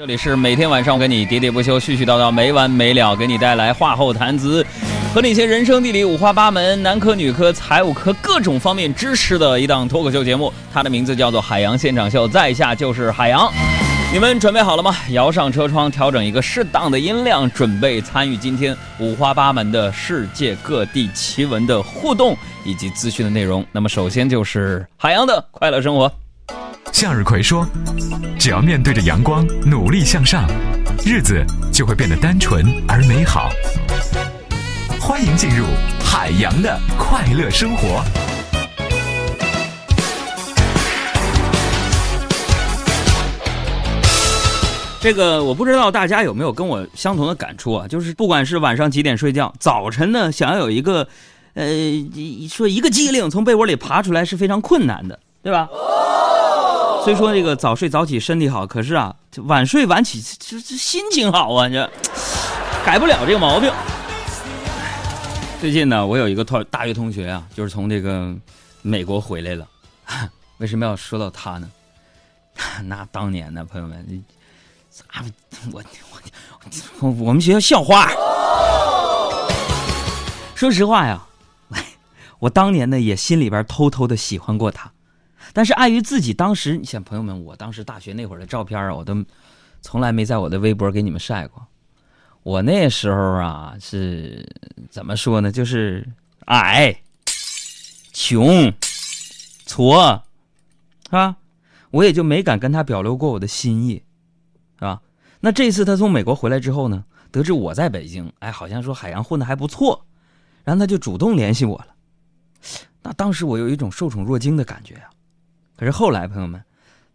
这里是每天晚上跟你喋喋不休、絮絮叨叨没完没了，给你带来话后谈资，和那些人生地理五花八门、男科女科、财务科各种方面知识的一档脱口秀节目。它的名字叫做《海洋现场秀》，在下就是海洋。你们准备好了吗？摇上车窗，调整一个适当的音量，准备参与今天五花八门的世界各地奇闻的互动以及资讯的内容。那么，首先就是海洋的快乐生活。向日葵说：“只要面对着阳光，努力向上，日子就会变得单纯而美好。”欢迎进入海洋的快乐生活。这个我不知道大家有没有跟我相同的感触啊？就是不管是晚上几点睡觉，早晨呢想要有一个，呃，说一个机灵从被窝里爬出来是非常困难的，对吧？虽说这个早睡早起身体好，可是啊，晚睡晚起这这心情好啊，这改不了这个毛病。最近呢，我有一个同大学同学啊，就是从这个美国回来了。为什么要说到他呢？那当年呢，朋友们。咋，我我我我们学校校花。说实话呀，我当年呢也心里边偷偷的喜欢过他，但是碍于自己当时，你想朋友们，我当时大学那会儿的照片啊，我都从来没在我的微博给你们晒过。我那时候啊是怎么说呢？就是矮、穷、矬，啊，我也就没敢跟他表露过我的心意。是吧？那这次他从美国回来之后呢，得知我在北京，哎，好像说海洋混的还不错，然后他就主动联系我了。那当时我有一种受宠若惊的感觉啊。可是后来，朋友们，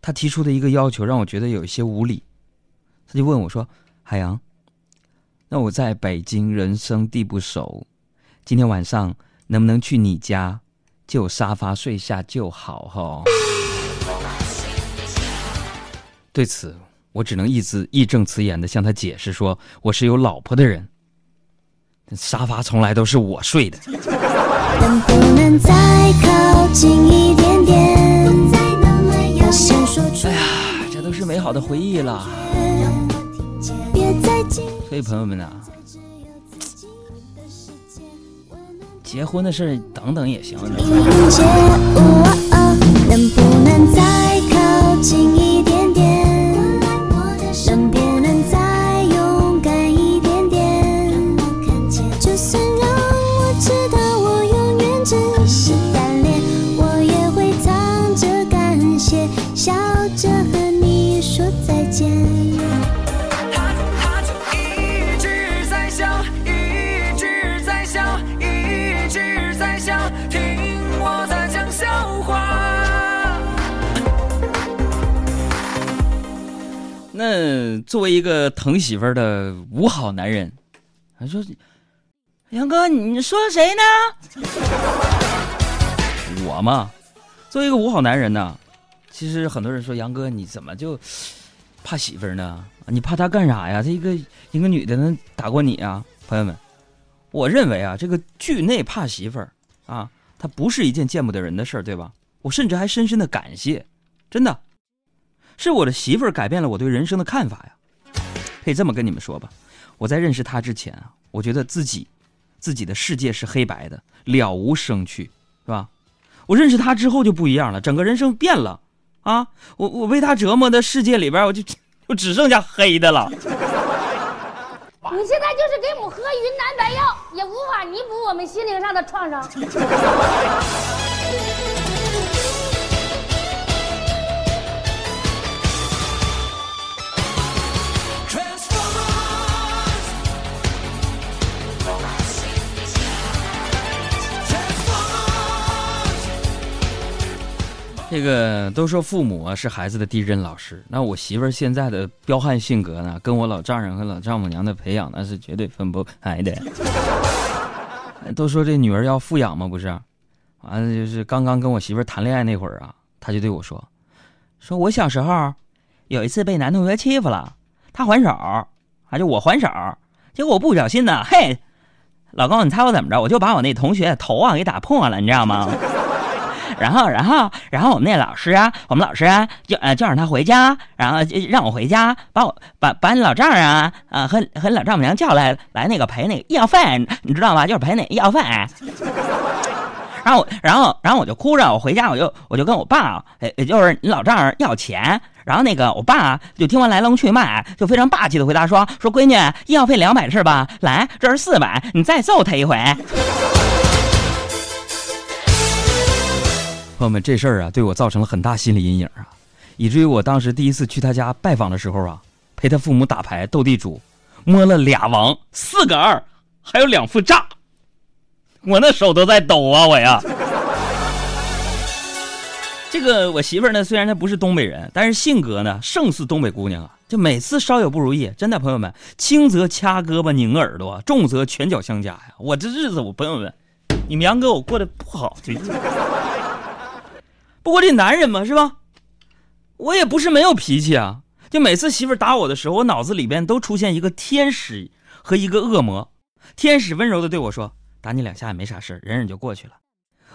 他提出的一个要求让我觉得有一些无理。他就问我说：“海洋，那我在北京人生地不熟，今天晚上能不能去你家，就沙发睡下就好？”哈。对此。我只能义字义正辞严的向他解释说，我是有老婆的人，沙发从来都是我睡的。能不能再靠近一点点？哎呀，这都是美好的回忆了。所以朋友们呐，结婚的事等等也行。能不能再靠近？那作为一个疼媳妇儿的五好男人，他说：“杨哥，你说谁呢？” 我嘛，作为一个五好男人呢，其实很多人说杨哥你怎么就怕媳妇儿呢？你怕她干啥呀？这一个一个女的能打过你啊？朋友们，我认为啊，这个惧内怕媳妇儿啊，它不是一件见不得人的事儿，对吧？我甚至还深深的感谢，真的。是我的媳妇儿改变了我对人生的看法呀，可以这么跟你们说吧，我在认识她之前啊，我觉得自己，自己的世界是黑白的，了无生趣，是吧？我认识她之后就不一样了，整个人生变了，啊，我我被她折磨的世界里边，我就 就只剩下黑的了。你现在就是给我们喝云南白药，也无法弥补我们心灵上的创伤。这个都说父母啊是孩子的第一任老师，那我媳妇儿现在的彪悍性格呢，跟我老丈人和老丈母娘的培养那是绝对分不开的。都说这女儿要富养嘛，不是？完了就是刚刚跟我媳妇儿谈恋爱那会儿啊，她就对我说：“说我小时候有一次被男同学欺负了，他还手，还就我还手，结果我不小心呢，嘿，老公你猜我怎么着？我就把我那同学头啊给打破了，你知道吗？”然后然后然后我们那老师啊，我们老师啊就呃就让他回家，然后就让我回家，把我把把你老丈人啊啊和和老丈母娘叫来来那个赔那个医药费，你知道吗？就是赔那医药费。然后，然后，然后我就哭着，我回家，我就，我就跟我爸，也就是你老丈人要钱。然后那个我爸就听完来龙去脉，就非常霸气的回答说：“说闺女，医药费两百是吧？来，这是四百，你再揍他一回。”朋友们，这事儿啊，对我造成了很大心理阴影啊，以至于我当时第一次去他家拜访的时候啊，陪他父母打牌斗地主，摸了俩王，四个二，还有两副炸。我那手都在抖啊！我呀，这个我媳妇儿呢，虽然她不是东北人，但是性格呢胜似东北姑娘啊。就每次稍有不如意，真的朋友们，轻则掐胳膊拧耳朵，重则拳脚相加呀。我这日子，我朋友们，你们杨哥我过得不好。不过这男人嘛，是吧？我也不是没有脾气啊。就每次媳妇打我的时候，我脑子里边都出现一个天使和一个恶魔。天使温柔的对我说。打你两下也没啥事忍忍就过去了。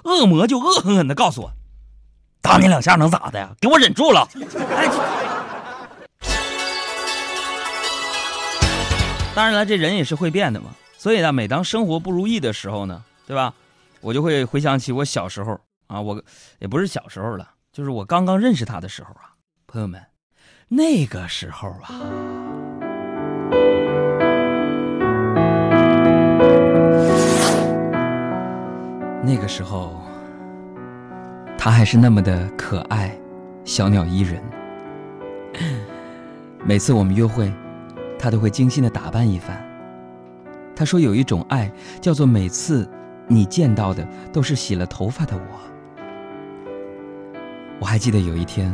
恶魔就恶狠狠的告诉我：“打你两下能咋的呀？给我忍住了。”当然了，这人也是会变的嘛。所以呢，每当生活不如意的时候呢，对吧？我就会回想起我小时候啊，我也不是小时候了，就是我刚刚认识他的时候啊，朋友们，那个时候啊。那个时候，他还是那么的可爱，小鸟依人。每次我们约会，他都会精心的打扮一番。他说有一种爱，叫做每次你见到的都是洗了头发的我。我还记得有一天，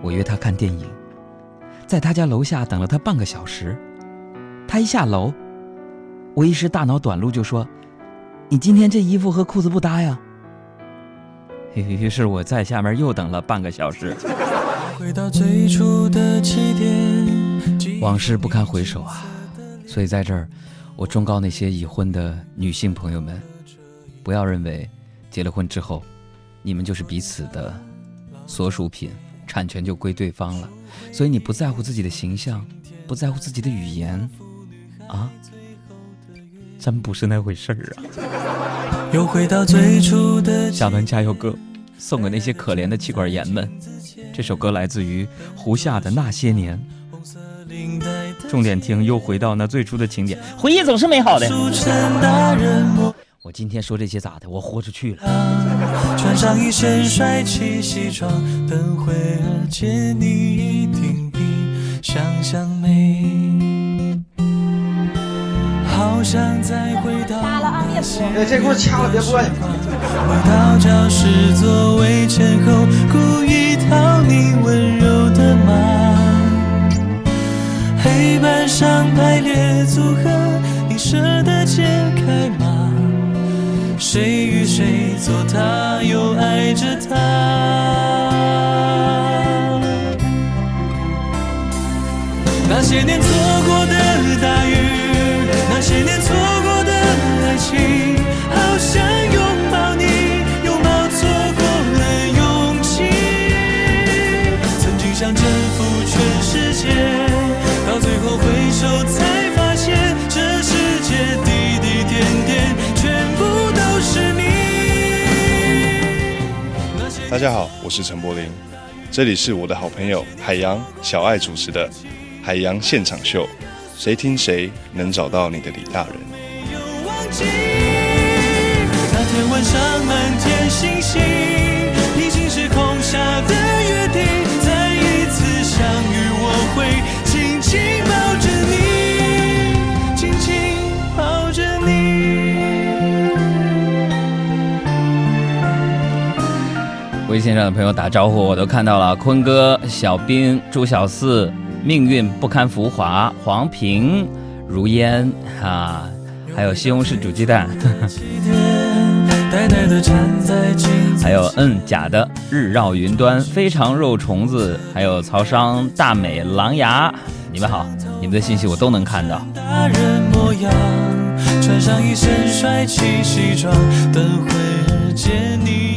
我约他看电影，在他家楼下等了他半个小时。他一下楼，我一时大脑短路，就说。你今天这衣服和裤子不搭呀。于是我在下面又等了半个小时。往事不堪回首啊，所以在这儿，我忠告那些已婚的女性朋友们，不要认为结了婚之后，你们就是彼此的所属品，产权就归对方了。所以你不在乎自己的形象，不在乎自己的语言，啊？真不是那回事儿啊！又回到最初的下班加油歌，送给那些可怜的气管炎们。这首歌来自于胡夏的《那些年》，重点听。又回到那最初的情点，回忆总是美好的。我今天说这些咋的？我豁出去了。穿上一身帅气西装，等会儿见你一定比想象美。好想再回到那些哎，这给我掐了，别播。回到教室座位前后，故意讨你温柔的骂。黑板上排列组合，你舍得解开吗？谁与谁做他，又爱着他？那些年错过的大家好，我是陈柏霖，这里是我的好朋友海洋小爱主持的《海洋现场秀》。谁听谁能找到你的李大人？那天晚上满天星星，平行时空下的约定，微信上的朋友打招呼，我都看到了，坤哥、小兵、朱小四。命运不堪浮华，黄平如烟啊，还有西红柿煮鸡蛋，还有嗯假的日绕云端，非常肉虫子，还有曹商大美狼牙，你们好，你们的信息我都能看到。大人模样穿上一身帅气西装，等会儿见你。